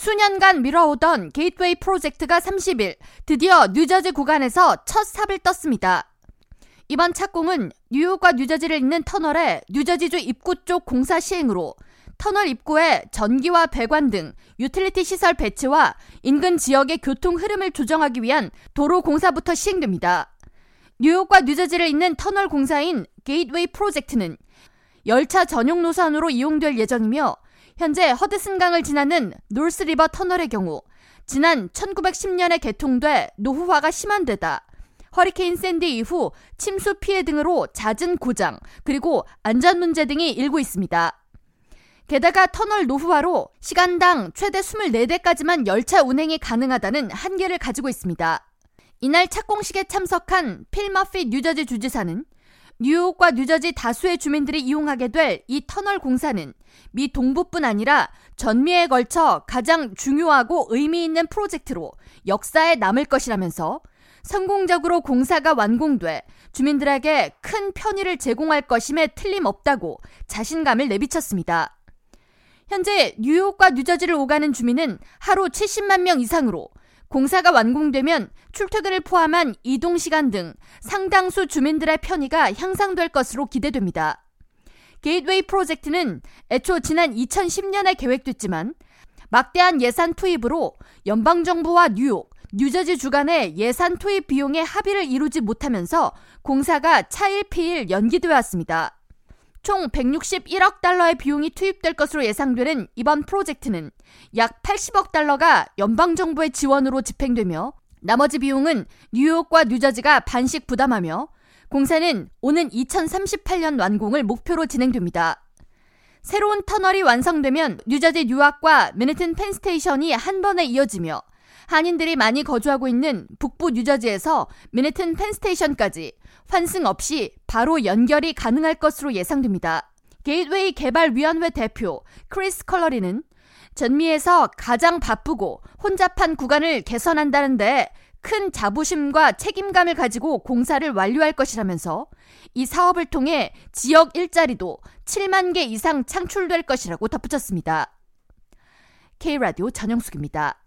수년간 미뤄오던 게이트웨이 프로젝트가 30일 드디어 뉴저지 구간에서 첫 삽을 떴습니다. 이번 착공은 뉴욕과 뉴저지를 잇는 터널의 뉴저지주 입구 쪽 공사 시행으로 터널 입구에 전기와 배관 등 유틸리티 시설 배치와 인근 지역의 교통 흐름을 조정하기 위한 도로 공사부터 시행됩니다. 뉴욕과 뉴저지를 잇는 터널 공사인 게이트웨이 프로젝트는 열차 전용 노선으로 이용될 예정이며 현재 허드슨강을 지나는 놀스리버 터널의 경우 지난 1910년에 개통돼 노후화가 심한 데다 허리케인 샌디 이후 침수 피해 등으로 잦은 고장 그리고 안전 문제 등이 일고 있습니다. 게다가 터널 노후화로 시간당 최대 24대까지만 열차 운행이 가능하다는 한계를 가지고 있습니다. 이날 착공식에 참석한 필 머피 뉴저지 주지사는 뉴욕과 뉴저지 다수의 주민들이 이용하게 될 이 터널 공사는 미 동부뿐 아니라 전미에 걸쳐 가장 중요하고 의미 있는 프로젝트로 역사에 남을 것이라면서 성공적으로 공사가 완공돼 주민들에게 큰 편의를 제공할 것임에 틀림없다고 자신감을 내비쳤습니다. 현재 뉴욕과 뉴저지를 오가는 주민은 하루 70만 명 이상으로 공사가 완공되면 출퇴근을 포함한 이동 시간 등 상당수 주민들의 편의가 향상될 것으로 기대됩니다. 게이트웨이 프로젝트는 애초 지난 2010년에 계획됐지만 막대한 예산 투입으로 연방정부와 뉴욕, 뉴저지 주간의 예산 투입 비용의 합의를 이루지 못하면서 공사가 차일피일 연기되어 왔습니다. 총 161억 달러의 비용이 투입될 것으로 예상되는 이번 프로젝트는 약 80억 달러가 연방정부의 지원으로 집행되며 나머지 비용은 뉴욕과 뉴저지가 반씩 부담하며 공사는 오는 2038년 완공을 목표로 진행됩니다. 새로운 터널이 완성되면 뉴저지 뉴왁과 맨해튼 펜스테이션이 한 번에 이어지며 한인들이 많이 거주하고 있는 북부 뉴저지에서 맨해튼 펜스테이션까지 환승 없이 바로 연결이 가능할 것으로 예상됩니다. 게이트웨이 개발위원회 대표 크리스 컬러리는 전미에서 가장 바쁘고 혼잡한 구간을 개선한다는데 큰 자부심과 책임감을 가지고 공사를 완료할 것이라면서 이 사업을 통해 지역 일자리도 7만 개 이상 창출될 것이라고 덧붙였습니다. K라디오 전영숙입니다.